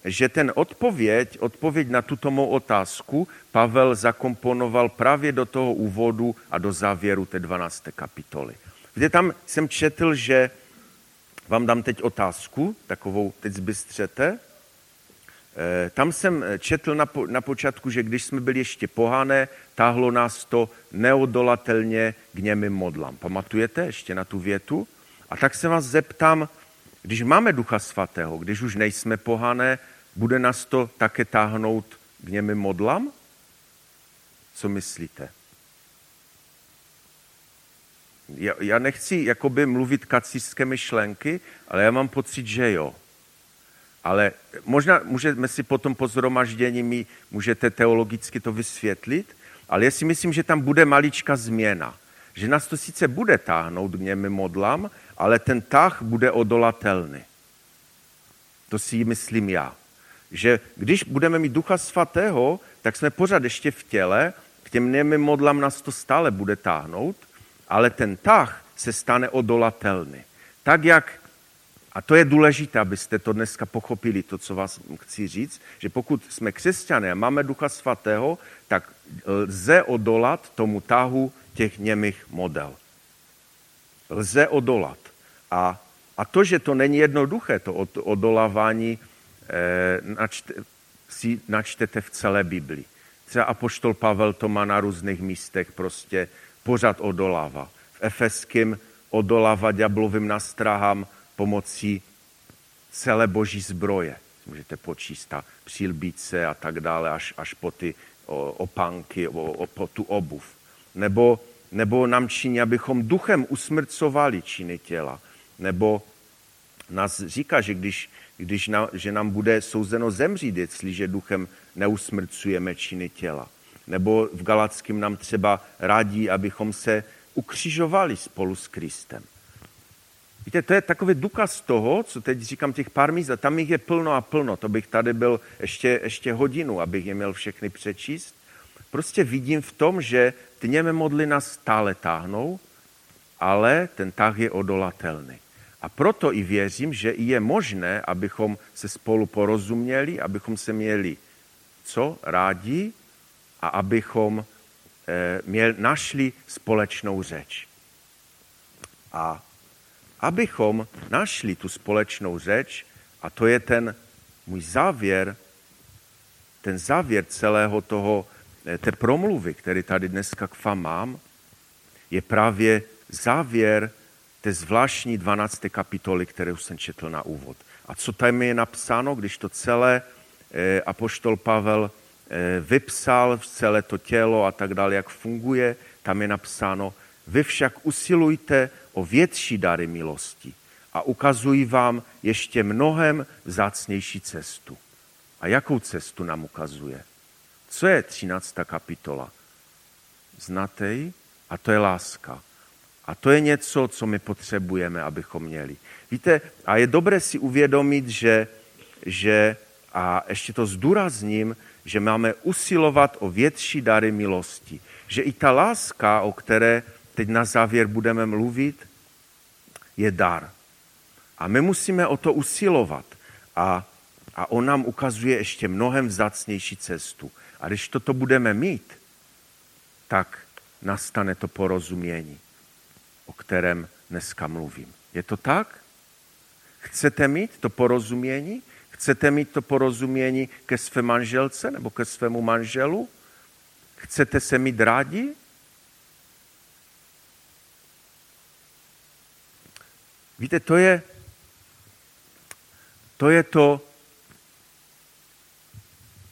že ten odpověď, odpověď na tuto mou otázku Pavel zakomponoval právě do toho úvodu a do závěru té 12. kapitoly. Kde tam jsem četl, že vám dám teď otázku, takovou teď zbystřete. Eh, tam jsem četl na, po, na počátku, že když jsme byli ještě pohané, táhlo nás to neodolatelně k němým modlám. Pamatujete ještě na tu větu? A tak se vás zeptám, když máme Ducha Svatého, když už nejsme pohané, bude nás to také táhnout k němým modlám? Co myslíte? já, já nechci jakoby mluvit kacířské myšlenky, ale já mám pocit, že jo. Ale možná můžeme si potom po zhromaždění mi můžete teologicky to vysvětlit, ale já si myslím, že tam bude malička změna. Že nás to sice bude táhnout k němi modlám, ale ten tah bude odolatelný. To si myslím já. Že když budeme mít Ducha Svatého, tak jsme pořád ještě v těle, k těm němi modlám nás to stále bude táhnout, ale ten tah se stane odolatelný. Tak jak, a to je důležité, abyste to dneska pochopili, to, co vás chci říct, že pokud jsme křesťané a máme Ducha Svatého, tak lze odolat tomu tahu těch němých model. Lze odolat. A, a to, že to není jednoduché, to odolávání, načte, si načtete v celé Biblii. Třeba Apoštol Pavel to má na různých místech prostě pořád odolává. V Efeským odolává ďablovým nastrahám pomocí celé boží zbroje. Můžete počíst ta přílbíce a tak dále, až, až po ty opánky, po tu obuv. Nebo nebo nám činí, abychom duchem usmrcovali činy těla. Nebo nás říká, že když, když na, že nám bude souzeno zemřít, jestliže duchem neusmrcujeme činy těla. Nebo v Galackém nám třeba radí, abychom se ukřižovali spolu s Kristem. Víte, to je takový důkaz toho, co teď říkám těch pár míst, a tam jich je plno a plno, to bych tady byl ještě, ještě hodinu, abych je měl všechny přečíst. Prostě vidím v tom, že ty něme modly nás stále táhnou, ale ten tah je odolatelný. A proto i věřím, že je možné, abychom se spolu porozuměli, abychom se měli co rádi a abychom eh, měl, našli společnou řeč. A abychom našli tu společnou řeč, a to je ten můj závěr, ten závěr celého toho, eh, té promluvy, který tady dneska k vám mám, je právě závěr té zvláštní 12. kapitoly, kterou jsem četl na úvod. A co tam je napsáno, když to celé eh, apoštol Pavel eh, vypsal, celé to tělo a tak dále, jak funguje, tam je napsáno, vy však usilujte o větší dary milosti a ukazují vám ještě mnohem vzácnější cestu. A jakou cestu nám ukazuje? Co je 13. kapitola? Znáte ji? A to je láska. A to je něco, co my potřebujeme, abychom měli. Víte, a je dobré si uvědomit, že, že a ještě to zdůrazním, že máme usilovat o větší dary milosti. Že i ta láska, o které teď na závěr budeme mluvit, je dar. A my musíme o to usilovat. A, a on nám ukazuje ještě mnohem vzácnější cestu. A když toto budeme mít, tak nastane to porozumění o kterém dneska mluvím. Je to tak? Chcete mít to porozumění? Chcete mít to porozumění ke své manželce nebo ke svému manželu? Chcete se mít rádi? Víte, to je to, je to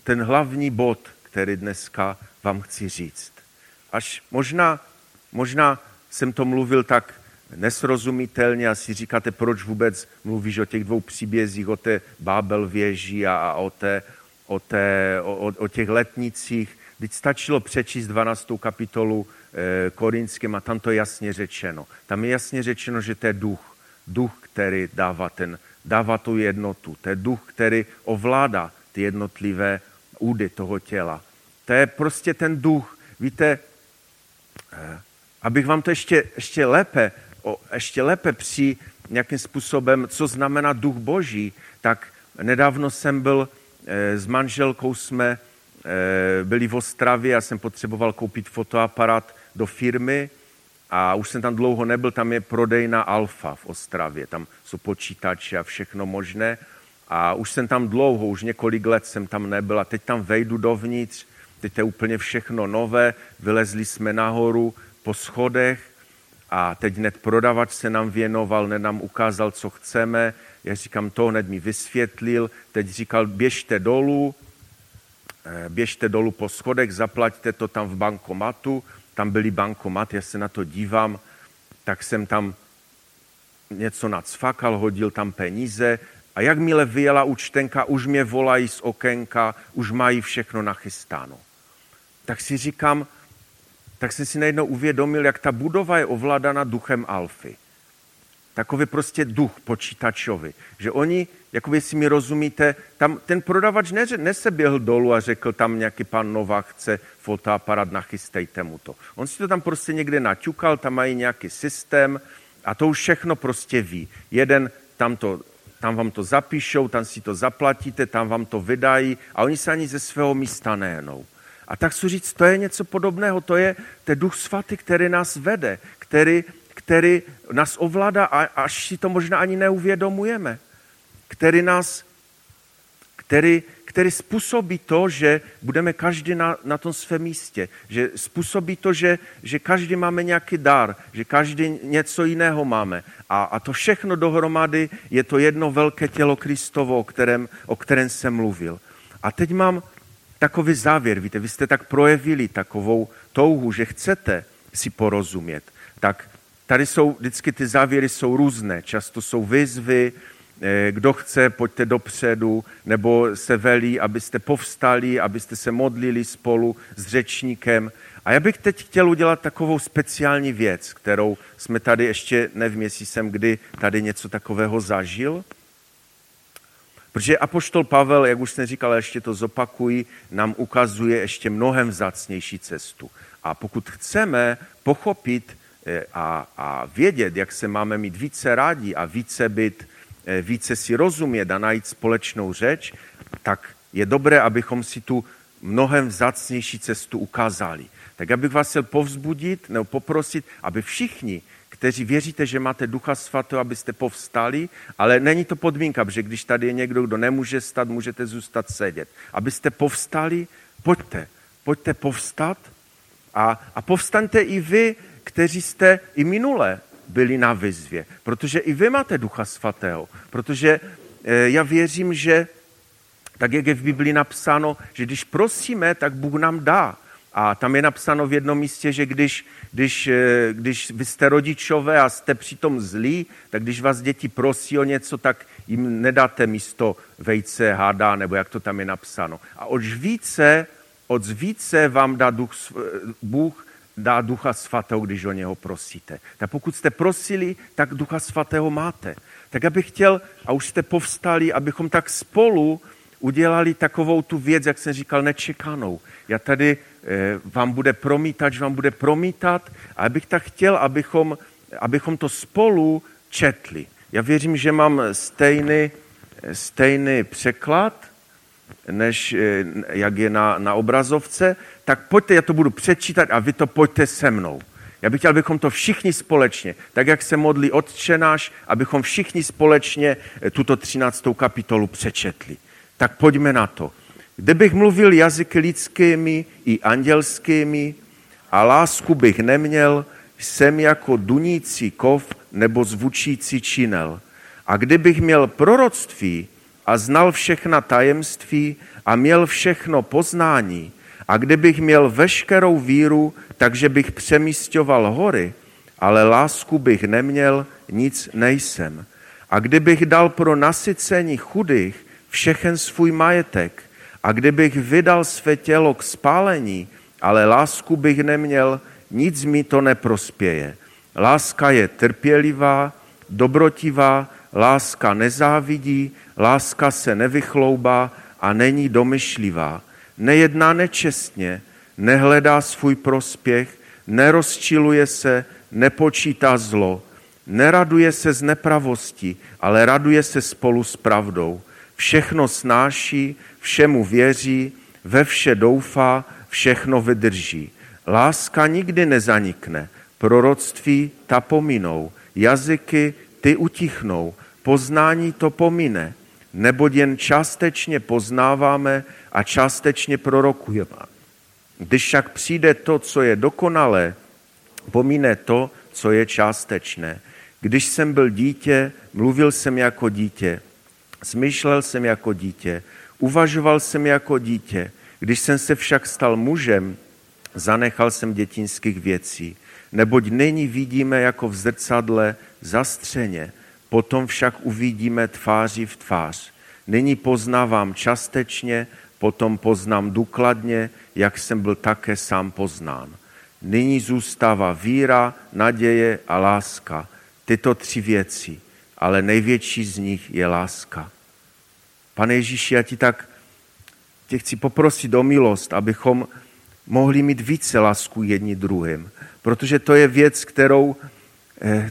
ten hlavní bod, který dneska vám chci říct. Až možná, možná jsem to mluvil tak nesrozumitelně a si říkáte, proč vůbec mluvíš o těch dvou příbězích, o té Bábel věži a, a o, té, o, té, o, o těch letnicích. Teď stačilo přečíst 12. kapitolu e, Korinském a tam to je jasně řečeno. Tam je jasně řečeno, že to je duch. Duch, který dává, ten, dává tu jednotu. To je duch, který ovládá ty jednotlivé údy toho těla. To je prostě ten duch. Víte, e, abych vám to ještě, ještě lépe, ještě lépe při nějakým způsobem, co znamená duch boží, tak nedávno jsem byl eh, s manželkou, jsme eh, byli v Ostravě, já jsem potřeboval koupit fotoaparát do firmy a už jsem tam dlouho nebyl, tam je prodejna Alfa v Ostravě, tam jsou počítače a všechno možné a už jsem tam dlouho, už několik let jsem tam nebyl a teď tam vejdu dovnitř, teď je úplně všechno nové, vylezli jsme nahoru, po schodech a teď hned prodavač se nám věnoval, hned nám ukázal, co chceme. Já říkám, to hned mi vysvětlil. Teď říkal, běžte dolů, eh, běžte dolů po schodech, zaplaťte to tam v bankomatu. Tam byly bankomat, já se na to dívám, tak jsem tam něco nacfakal, hodil tam peníze a jakmile vyjela účtenka, už mě volají z okénka, už mají všechno nachystáno. Tak si říkám, tak jsem si najednou uvědomil, jak ta budova je ovládána duchem alfy. Takový prostě duch počítačový. Že oni, jakoby si mi rozumíte, tam ten prodavač ne, neseběhl dolů a řekl, tam nějaký pan Nová chce fotoaparát, nachystejte mu to. On si to tam prostě někde naťukal, tam mají nějaký systém a to už všechno prostě ví. Jeden tam to tam vám to zapíšou, tam si to zaplatíte, tam vám to vydají a oni se ani ze svého místa nejenou. A tak chci říct, to je něco podobného, to je ten duch svatý, který nás vede, který, který nás ovládá, až si to možná ani neuvědomujeme, který nás, který, který způsobí to, že budeme každý na, na tom svém místě, že způsobí to, že, že každý máme nějaký dar, že každý něco jiného máme. A, a to všechno dohromady je to jedno velké tělo Kristovo, o kterém, o kterém jsem mluvil. A teď mám takový závěr. Víte, vy jste tak projevili takovou touhu, že chcete, si porozumět. Tak tady jsou, vždycky ty závěry jsou různé. Často jsou výzvy, eh, kdo chce, pojďte dopředu, nebo se velí, abyste povstali, abyste se modlili spolu s řečníkem. A já bych teď chtěl udělat takovou speciální věc, kterou jsme tady ještě, nevím, jestli jsem kdy tady něco takového zažil, Protože Apoštol Pavel, jak už jsem říkal, ještě to zopakuji, nám ukazuje ještě mnohem vzácnější cestu. A pokud chceme pochopit eh, a, a vědět, jak se máme mít více rádi a více být, eh, více si rozumět a najít společnou řeč, tak je dobré, abychom si tu mnohem vzácnější cestu ukázali. Tak já bych vás chtěl povzbudit nebo poprosit, aby všichni, kteří věříte, že máte Ducha Svatého, abyste povstali, ale není to podmínka, protože když tady je někdo, kdo nemůže stát, můžete zůstat sedět. Abyste povstali, pojďte, pojďte povstat a, a povstaňte i vy, kteří jste i minule byli na vyzvě, protože i vy máte Ducha Svatého, protože e, já věřím, že tak, jak je v Biblii napsáno, že když prosíme, tak Bůh nám dá. A tam je napsáno v jednom místě, že když, když, eh, když vy jste rodičové a jste přitom zlí, tak když vás děti prosí o něco, tak jim nedáte místo vejce, háda, nebo jak to tam je napsáno. A od více, od více vám dá duch, Bůh dá ducha svatého, když o něho prosíte. Tak pokud jste prosili, tak ducha svatého máte. Tak abych chtěl, a už jste povstali, abychom tak spolu udělali takovou tu věc, jak jsem říkal, nečekanou. Já tady Eh, vám bude promítat, že vám bude promítat a bych tak chtěl, abychom, abychom to spolu četli. Já věřím, že mám stejný, stejný překlad, než eh, jak je na, na obrazovce, tak pojďte, já to budu přečítat a vy to pojďte se mnou. Já bych chtěl, abychom to všichni společně, tak jak se modlí Otčenáš, abychom všichni společně eh, tuto 13. kapitolu přečetli. Tak pojďme na to. Kdybych mluvil jazyky lidskými i andělskými a lásku bych neměl, jsem jako dunící kov nebo zvučící činel. A kdybych měl proroctví a znal všechna tajemství a měl všechno poznání, a kdybych měl veškerou víru, takže bych přemístěval hory, ale lásku bych neměl, nic nejsem. A kdybych dal pro nasycení chudých všechen svůj majetek a kdybych vydal své tělo k spálení, ale lásku bych neměl, nic mi to neprospěje. Láska je trpělivá, dobrotivá, láska nezávidí, láska se nevychloubá a není domyšlivá. Nejedná nečestně, nehledá svůj prospěch, nerozčiluje se, nepočítá zlo, neraduje se z nepravosti, ale raduje se spolu s pravdou. Všechno snáší, všemu věří, ve vše doufá, všechno vydrží. Láska nikdy nezanikne, proroctví ta pominou, jazyky ty utichnou, poznání to pomine, neboť jen částečně poznáváme a částečně prorokujeme. Když však přijde to, co je dokonalé, pomine to, co je částečné. Když jsem byl dítě, mluvil jsem jako dítě, smýšlel jsem jako dítě, Uvažoval jsem jako dítě, když jsem se však stal mužem, zanechal jsem dětinských věcí, neboť nyní vidíme jako v zrcadle zastřeně, potom však uvidíme tváří v tvář. Nyní poznávám částečně, potom poznám důkladně, jak jsem byl také sám poznán. Nyní zůstává víra, naděje a láska. Tyto tři věci, ale největší z nich je láska. Pane Ježíši, já ti tak tě chci poprosit o milost, abychom mohli mít více lásku jedni druhým. Protože to je věc, kterou eh,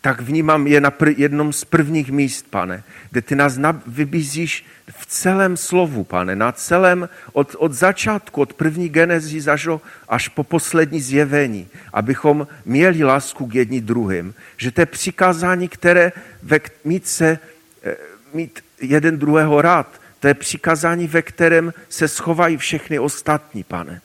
tak vnímám, je na pr- jednom z prvních míst, pane, kde ty nás vybízíš v celém slovu, pane, na celém, od, od začátku, od první genezí zažo, až po poslední zjevení, abychom měli lásku k jedni druhým. Že to je přikázání, které ve, mít se, eh, mít jeden druhého rád. To je přikázání, ve kterém se schovají všechny ostatní, pane.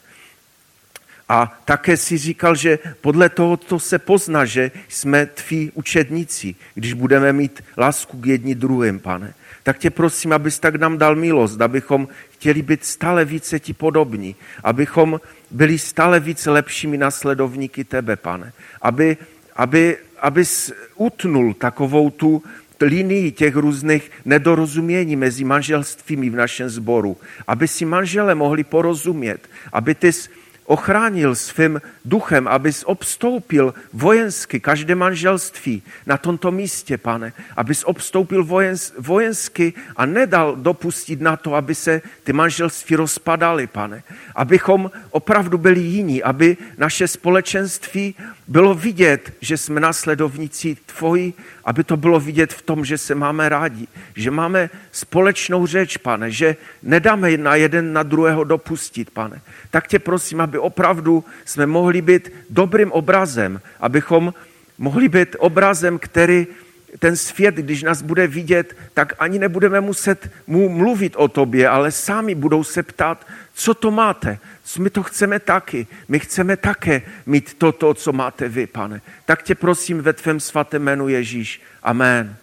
A také si říkal, že podle toho to se pozná, že jsme tví učedníci, když budeme mít lásku k jedni druhým, pane. Tak tě prosím, abys tak nám dal milost, abychom chtěli být stále více ti podobní, abychom byli stále více lepšími nasledovníky tebe, pane. Aby, aby, abys utnul takovou tu linii těch různých nedorozumění mezi manželstvími v našem sboru, aby si manžele mohli porozumět, aby ty ochránil svým duchem, abys obstoupil vojensky každé manželství na tomto místě, pane. Abys obstoupil vojens, vojensky a nedal dopustit na to, aby se ty manželství rozpadaly, pane. Abychom opravdu byli jiní, aby naše společenství bylo vidět, že jsme následovníci tvoji, aby to bylo vidět v tom, že se máme rádi, že máme společnou řeč, pane, že nedáme na jeden na druhého dopustit, pane. Tak tě prosím, aby opravdu jsme mohli být dobrým obrazem, abychom mohli být obrazem, který ten svět, když nás bude vidět, tak ani nebudeme muset mu mluvit o tobě, ale sami budou se ptát, co to máte. My to chceme taky. My chceme také mít toto, co máte vy, pane. Tak tě prosím ve tvém svatém jménu Ježíš. Amen.